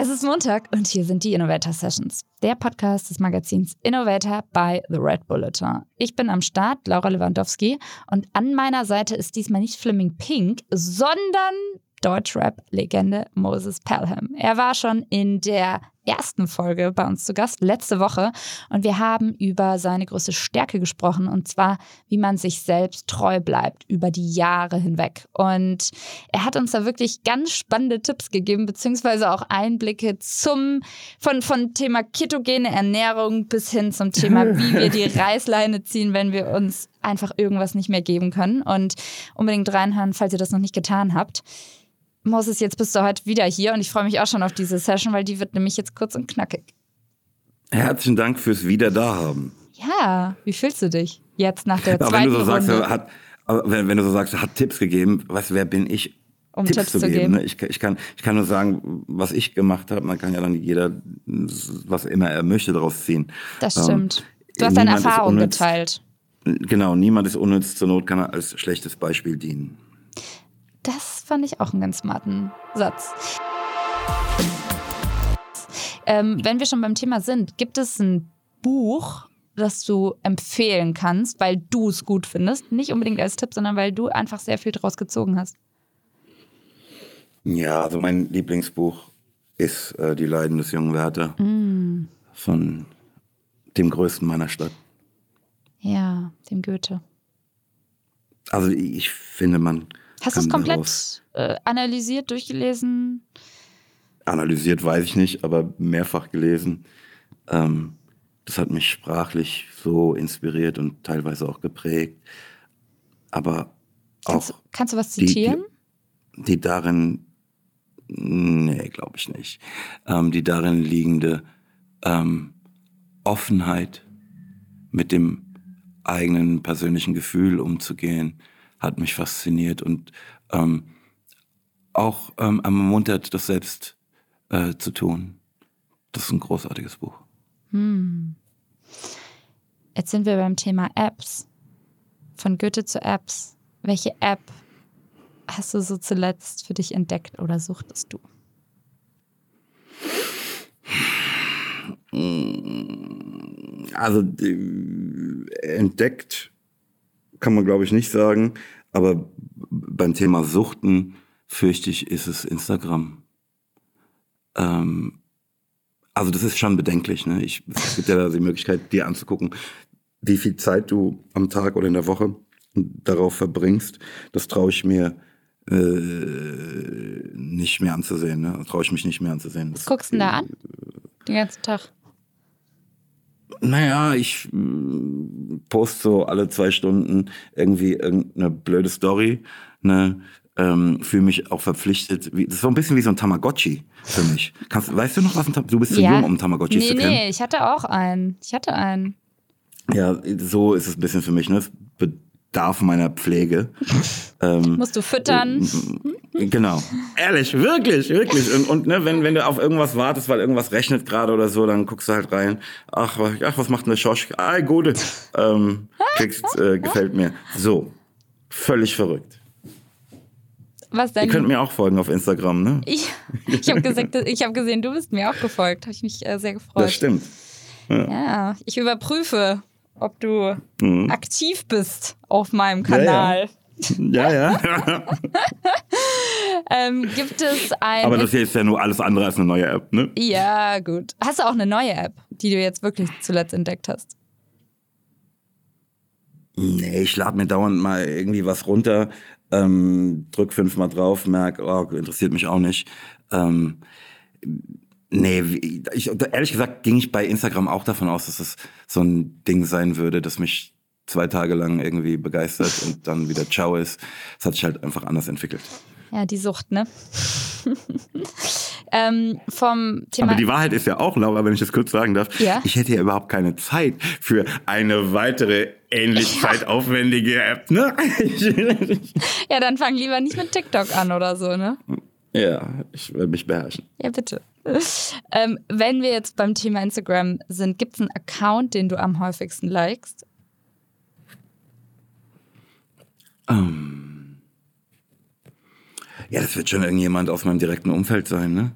Es ist Montag und hier sind die Innovator Sessions, der Podcast des Magazins Innovator bei The Red Bulletin. Ich bin am Start, Laura Lewandowski, und an meiner Seite ist diesmal nicht Fleming Pink, sondern Deutschrap-Legende Moses Pelham. Er war schon in der ersten Folge bei uns zu Gast, letzte Woche. Und wir haben über seine größte Stärke gesprochen, und zwar, wie man sich selbst treu bleibt über die Jahre hinweg. Und er hat uns da wirklich ganz spannende Tipps gegeben, beziehungsweise auch Einblicke zum, von, von Thema ketogene Ernährung bis hin zum Thema, wie wir die Reißleine ziehen, wenn wir uns einfach irgendwas nicht mehr geben können. Und unbedingt reinhören, falls ihr das noch nicht getan habt. Moses, jetzt bist du heute wieder hier und ich freue mich auch schon auf diese Session, weil die wird nämlich jetzt kurz und knackig. Herzlichen Dank fürs Wieder-Da-haben. Ja, wie fühlst du dich jetzt nach der aber zweiten wenn du so Runde? sagst, hat, wenn, wenn du so sagst, er hat Tipps gegeben, was, wer bin ich, Um Tipps, Tipps zu geben? geben. Ne? Ich, ich, kann, ich kann nur sagen, was ich gemacht habe. Man kann ja dann jeder, was immer er möchte, daraus ziehen. Das Ähm, stimmt. Du hast deine Erfahrung geteilt. Genau, niemand ist unnütz. Zur Not kann er als schlechtes Beispiel dienen. Fand ich auch einen ganz smarten Satz. Ähm, wenn wir schon beim Thema sind, gibt es ein Buch, das du empfehlen kannst, weil du es gut findest? Nicht unbedingt als Tipp, sondern weil du einfach sehr viel draus gezogen hast. Ja, also mein Lieblingsbuch ist äh, Die Leiden des jungen Werther Mm. von dem Größten meiner Stadt. Ja, dem Goethe. Also ich finde, man Hast du es komplett äh, analysiert, durchgelesen? analysiert, weiß ich nicht, aber mehrfach gelesen. Ähm, das hat mich sprachlich so inspiriert und teilweise auch geprägt. Aber Kannst, auch kannst du was die- die- zitieren? die darin, nee, glaube ich nicht, ähm, die darin liegende ähm, Offenheit mit dem eigenen persönlichen Gefühl umzugehen, hat mich fasziniert und ähm, auch ähm, ermuntert, das selbst äh, zu tun. Das ist ein großartiges Buch. Hm. Jetzt sind wir beim Thema Apps. Von Goethe zu Apps. Welche App hast du so zuletzt für dich entdeckt oder suchtest du? Also die, entdeckt kann man glaube ich nicht sagen, aber beim Thema Suchten fürchte ich, ist es Instagram. Ähm, also das ist schon bedenklich. Ne? Ich, es gibt ja da die Möglichkeit, dir anzugucken, wie viel Zeit du am Tag oder in der Woche darauf verbringst. Das traue ich mir äh, nicht mehr anzusehen. Ne? Traue ich mich nicht mehr anzusehen. Was guckst du denn da an? Den ganzen Tag. Naja, ich mm, poste so alle zwei Stunden irgendwie irgendeine blöde Story. Ne? Ähm, fühle mich auch verpflichtet. Wie, das ist so ein bisschen wie so ein Tamagotchi für mich. Kannst, weißt du noch, was ein Tamagotchi Du bist zu jung, um Tamagotchis nee, zu kennen. nee, ich hatte auch einen. Ich hatte einen. Ja, so ist es ein bisschen für mich. Ne? Es bedarf meiner Pflege. ähm, Musst du füttern. Genau. Ehrlich, wirklich, wirklich. Und, und ne, wenn, wenn du auf irgendwas wartest, weil irgendwas rechnet gerade oder so, dann guckst du halt rein. Ach, ach was macht denn der Schosch? Ah, gute. Ähm, kriegst, äh, gefällt mir. So. Völlig verrückt. Was Ihr denn? könnt mir auch folgen auf Instagram, ne? ich ich habe hab gesehen, du bist mir auch gefolgt. Habe ich mich äh, sehr gefreut. Das stimmt. Ja, ich überprüfe, ob du Mhm. aktiv bist auf meinem Ja, ja. Kanal. Ja, ja. Ähm, gibt es ein. Aber das hier ist ja nur alles andere als eine neue App, ne? ja, gut. Hast du auch eine neue App, die du jetzt wirklich zuletzt entdeckt hast? Nee, ich lade mir dauernd mal irgendwie was runter, ähm, drück fünfmal drauf, merk, oh, interessiert mich auch nicht. Ähm, nee, ich, ehrlich gesagt ging ich bei Instagram auch davon aus, dass es so ein Ding sein würde, das mich zwei Tage lang irgendwie begeistert und dann wieder ciao ist. Es hat sich halt einfach anders entwickelt. Ja, die Sucht, ne? ähm, vom Thema. Aber die Wahrheit ist ja auch, Laura, wenn ich das kurz sagen darf, Ja? ich hätte ja überhaupt keine Zeit für eine weitere ähnlich zeitaufwendige App, ne? ja, dann fang lieber nicht mit TikTok an oder so, ne? ja, ich will mich beherrschen. Ja, bitte. ähm, wenn wir jetzt beim Thema Instagram sind, gibt es einen Account, den du am häufigsten likest? Ja, das wird schon irgendjemand aus meinem direkten Umfeld sein, ne?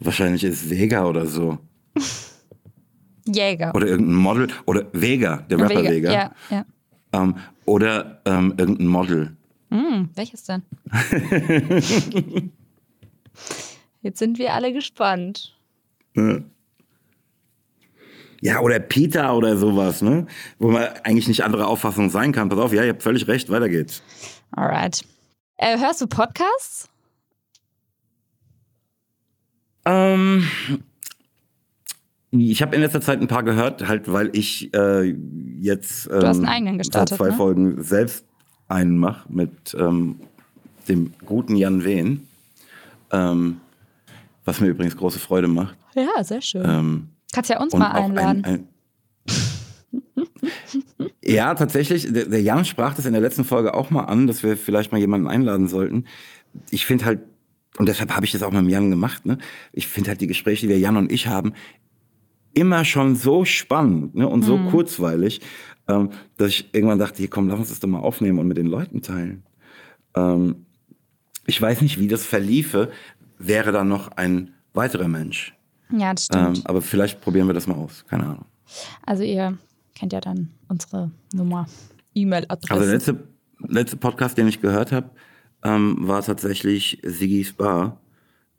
Wahrscheinlich ist Vega oder so. Jäger. Oder irgendein Model. Oder Vega, der Rapper Vega. Vega. Ja, ja. Ähm, oder ähm, irgendein Model. Hm, welches denn? Jetzt sind wir alle gespannt. Ja oder Peter oder sowas, ne? Wo man eigentlich nicht andere Auffassung sein kann. Pass auf, ja, ihr habt völlig recht, weiter geht's. Alright. Äh, hörst du Podcasts? Ähm, ich habe in letzter Zeit ein paar gehört, halt, weil ich äh, jetzt ähm, Du hast einen eigenen gestartet, seit zwei ne? Folgen selbst einen mache mit ähm, dem guten Jan Wehn. Ähm, was mir übrigens große Freude macht. Ja, sehr schön. Ähm, Kannst ja uns mal einladen. Ein, ein ja, tatsächlich. Der, der Jan sprach das in der letzten Folge auch mal an, dass wir vielleicht mal jemanden einladen sollten. Ich finde halt, und deshalb habe ich das auch mit dem Jan gemacht, ne? ich finde halt die Gespräche, die wir Jan und ich haben, immer schon so spannend ne? und so Mhm. kurzweilig, ähm, dass ich irgendwann dachte, hier komm, lass uns das doch mal aufnehmen und mit den Leuten teilen. Ähm, ich weiß nicht, wie das verliefe, wäre da noch ein weiterer Mensch. Ja, das stimmt. Ähm, aber vielleicht probieren wir das mal aus. Keine Ahnung. also ihr kennt ja dann unsere Nummer, E-Mail-Adresse. Also der letzte, letzte Podcast, den ich gehört habe, ähm, war tatsächlich Siggy's Bar,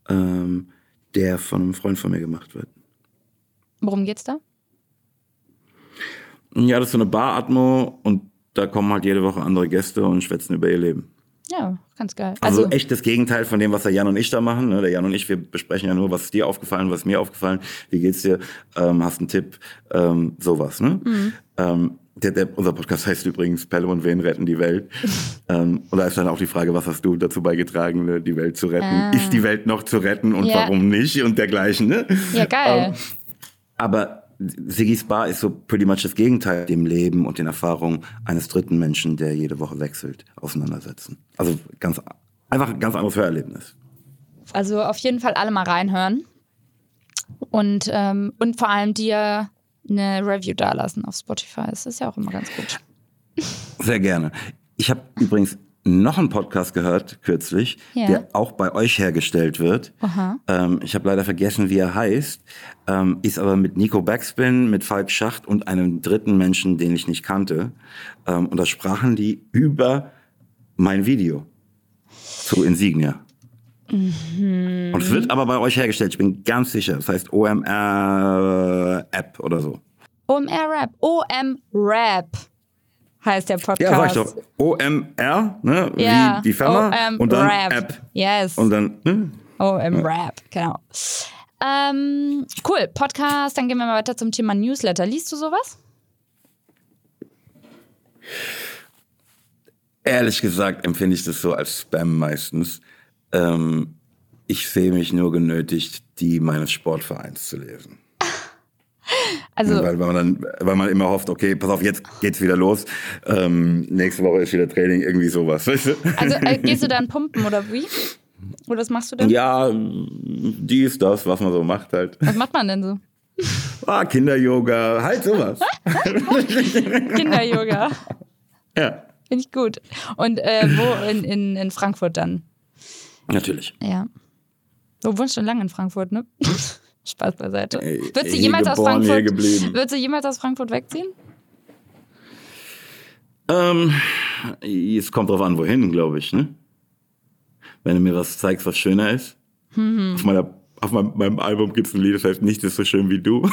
ähm, der von einem Freund von mir gemacht wird. Worum geht's da? Ja, das ist so eine Bar-Atmo und da kommen halt jede Woche andere Gäste und schwätzen über ihr Leben. Ja, ganz geil. Also, Also, echt das Gegenteil von dem, was der Jan und ich da machen. ne? Der Jan und ich, wir besprechen ja nur, was ist dir aufgefallen, was ist mir aufgefallen, wie geht's dir, ähm, hast einen Tipp, ähm, sowas. Ne? Mhm. Ähm, der, der, unser Podcast heißt übrigens Pelle und Wen retten die Welt. ähm, und da ist dann auch die Frage, was hast du dazu beigetragen, ne, die Welt zu retten? Ah. Ist die Welt noch zu retten und Ja. warum nicht und dergleichen. Ne? ja, geil. Ähm, aber Siggy's Bar ist so pretty much das Gegenteil dem Leben und den Erfahrungen eines dritten Menschen, der jede Woche wechselt, auseinandersetzen. Also ganz einfach ein ganz anderes Hörerlebnis. Also auf jeden Fall alle mal reinhören. Und, ähm, und vor allem dir eine Review dalassen auf Spotify. Das ist ja auch immer ganz gut. Sehr gerne. Ich habe übrigens noch einen Podcast gehört kürzlich, Ja. der auch bei euch hergestellt wird. Ähm, ich habe leider vergessen, wie er heißt. Ähm, ist aber mit Nico Backspin, mit Falk Schacht und einem dritten Menschen, den ich nicht kannte. Ähm, und da sprachen die über mein Video zu Insignia. Mhm. Und es wird aber bei euch hergestellt, ich bin ganz sicher. Das heißt OMR App oder so. OMR Rap. Heißt der Podcast. Ja, sag ich doch. OMR, ne? Ja, wie die Firma. OM und dann Rap. App. Yes. Und dann, ne? OM Rap, genau. Ähm, cool, Podcast, dann gehen wir mal weiter zum Thema Newsletter. Liest du sowas? Ehrlich gesagt empfinde ich das so als Spam meistens. Ähm, ich sehe mich nur genötigt, die meines Sportvereins zu lesen. Also, Weil, weil, man dann, weil man immer hofft, okay, pass auf, jetzt geht's wieder los. Ähm, nächste Woche ist wieder Training, irgendwie sowas. Weißt du? also äh, gehst du dann pumpen oder wie? Oder was machst du denn? Ja, dies, das, was man so macht halt. Was macht man denn so? Ah, Kinder-Yoga, halt sowas. Kinder-Yoga. ja, Finde ich gut. Und äh, wo in, in, in Frankfurt dann? natürlich. Ja. Du wohnst schon lange in Frankfurt, ne? Spaß beiseite. Wird sie jemals aus Frankfurt? Wird sie jemals aus Frankfurt wegziehen? Ähm, es kommt drauf an, wohin, glaube ich, ne? Wenn du mir was zeigst, was schöner ist. Mhm. Auf, meiner, auf meinem, meinem Album gibt es ein Lied, das heißt, nichts ist so schön wie du.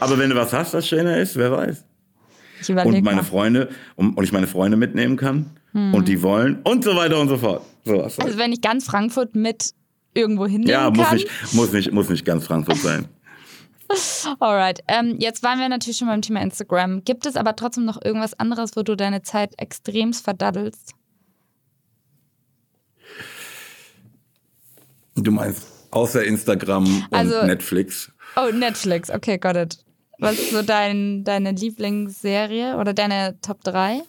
Aber wenn du was hast, was schöner ist, wer weiß. Und meine mal. Freunde, und, und ich meine Freunde mitnehmen kann. Und die wollen und so weiter und so fort. Halt. Also wenn ich ganz Frankfurt mit irgendwo hinnehmen ja, muss kann. nicht, muss, nicht, muss nicht ganz Frankfurt sein. Alright. Ähm, jetzt waren wir natürlich schon beim Thema Instagram. Gibt es aber trotzdem noch irgendwas anderes, wo du deine Zeit extremst verdaddelst? Du meinst außer Instagram und Also- Netflix. Oh, Netflix. Okay, got it. Was ist so dein, deine Lieblingsserie oder deine Top 3?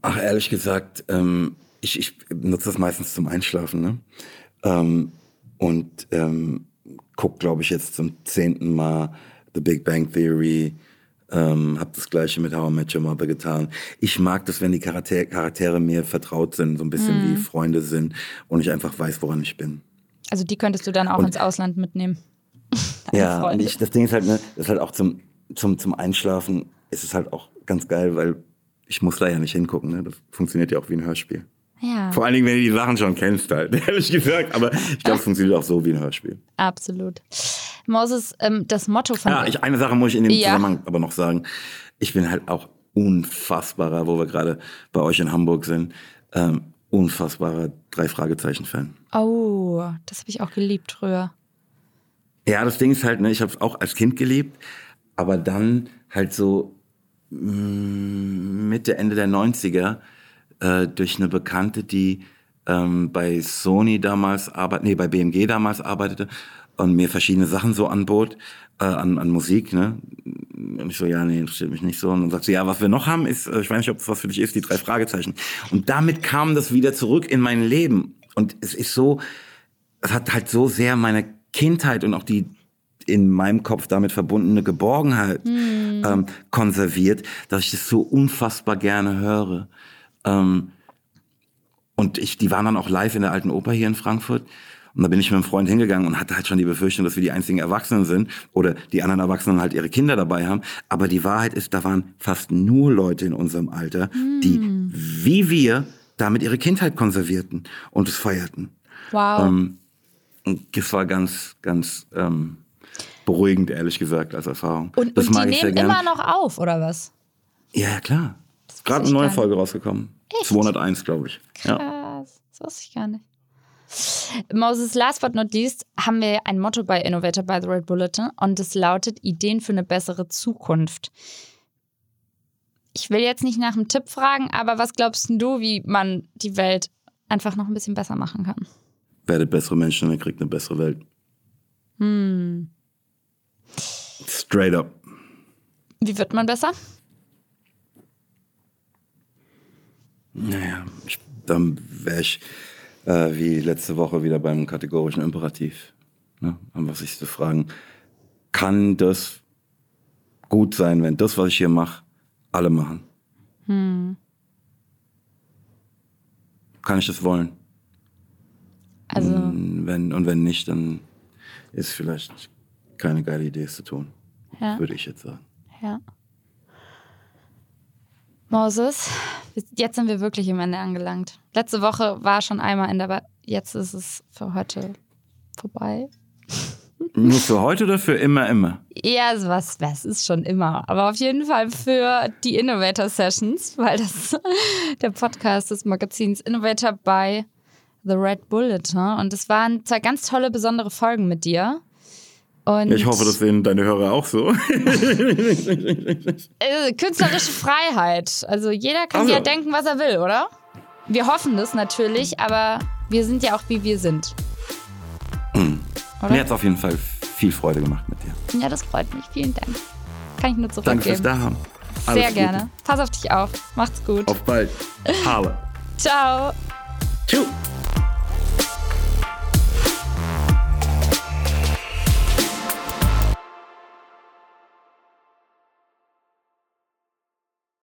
Ach, ehrlich gesagt, ähm, ich, ich nutze das meistens zum Einschlafen, ne? Ähm, und ähm, guck, glaube ich, jetzt zum zehnten Mal The Big Bang Theory. Ähm, hab das gleiche mit How I Met Your Mother getan. Ich mag das, wenn die Charakter Charaktere mir vertraut sind, so ein bisschen Mhm. wie Freunde sind und ich einfach weiß, woran ich bin. Also die könntest du dann auch Und- ins Ausland mitnehmen. Ja, ich, das Ding ist halt, ne, das ist halt auch zum, zum, zum Einschlafen ist es halt auch ganz geil, weil ich muss da ja nicht hingucken. Ne? Das funktioniert ja auch wie ein Hörspiel. Ja, Vor allen Dingen, wenn du die Sachen schon kennst, halt, ehrlich gesagt. Aber ich glaube, es funktioniert auch so wie ein Hörspiel. absolut. Moses, ähm, das Motto von Ja, ich, eine Sache muss ich in dem Ja. Zusammenhang aber noch sagen. Ich bin halt auch unfassbarer, wo wir gerade bei euch in Hamburg sind, ähm, unfassbarer Drei-Fragezeichen-Fan. Oh, das habe ich auch geliebt früher. Ja, das Ding ist halt, ne, ich habe es auch als Kind geliebt, aber dann halt so mm, Mitte, Ende der 90er äh, durch eine Bekannte, die ähm, bei Sony damals arbeitet, nee, bei BMG damals arbeitete und mir verschiedene Sachen so anbot, äh, an, an Musik, ne? Und ich so, ja, nee, interessiert mich nicht so. Und dann sagt sie, ja, was wir noch haben, ist, äh, ich weiß nicht, ob das was für dich ist, die drei Fragezeichen. Und damit kam das wieder zurück in mein Leben. Und es ist so, es hat halt so sehr meine Kindheit und auch die in meinem Kopf damit verbundene Geborgenheit ähm, konserviert, dass ich das so unfassbar gerne höre. Ähm, und ich, die waren dann auch live in der alten Oper hier in Frankfurt. Und da bin ich mit einem Freund hingegangen und hatte halt schon die Befürchtung, dass wir die einzigen Erwachsenen sind oder die anderen Erwachsenen halt ihre Kinder dabei haben. Aber die Wahrheit ist, da waren fast nur Leute in unserem Alter, die wie wir damit ihre Kindheit konservierten und es feierten. Wow. Ähm, und das war ganz, ganz ähm, beruhigend, ehrlich gesagt, als Erfahrung. und das und die mag ich sehr nehmen gern. immer noch auf, oder was? Ja, ja, klar. Gerade eine neue. Folge rausgekommen. Echt? 201, glaube ich. Ja. Krass, das wusste ich gar nicht. Moses, last but not least, haben wir ein Motto bei Innovator by the Red Bulletin und es lautet Ideen für eine bessere Zukunft. Ich will jetzt nicht nach einem Tipp fragen, aber was glaubst du, wie man die Welt einfach noch ein bisschen besser machen kann? Werdet bessere Menschen und ihr kriegt eine bessere Welt. Hm. Straight up. Wie wird man besser? Naja, ich, dann wäre ich äh, wie letzte Woche wieder beim kategorischen Imperativ. Ne? Einfach sich zu fragen, kann das gut sein, wenn das, was ich hier mache, alle machen? Kann ich das wollen? Also, Und wenn, und wenn nicht, dann ist vielleicht keine geile Idee, es zu tun. ja. Würde ich jetzt sagen. Ja. Moses, jetzt sind wir wirklich am Ende angelangt. Letzte Woche war schon einmal Ende, aber jetzt ist es für heute vorbei. Nur für heute oder für immer, immer? Ja, was, was ist schon immer. Aber auf jeden Fall für die Innovator Sessions, weil das der Podcast des Magazins Innovator by The Red Bulletin. Und es waren zwei ganz tolle, besondere Folgen mit dir. Und Ich hoffe, das sehen deine Hörer auch so. äh, künstlerische Freiheit. Also jeder kann Ach so. ja denken, was er will, oder? Wir hoffen das natürlich, aber wir sind ja auch wie wir sind. Mir hat es auf jeden Fall viel Freude gemacht mit dir. Ja, das freut mich. Vielen Dank. Kann ich nur Danke fürs zurückgeben. Dahaben. Sehr Alles Gute. gerne. Pass auf dich auf. Macht's gut. Auf bald. Habe. Ciao. Tschüss.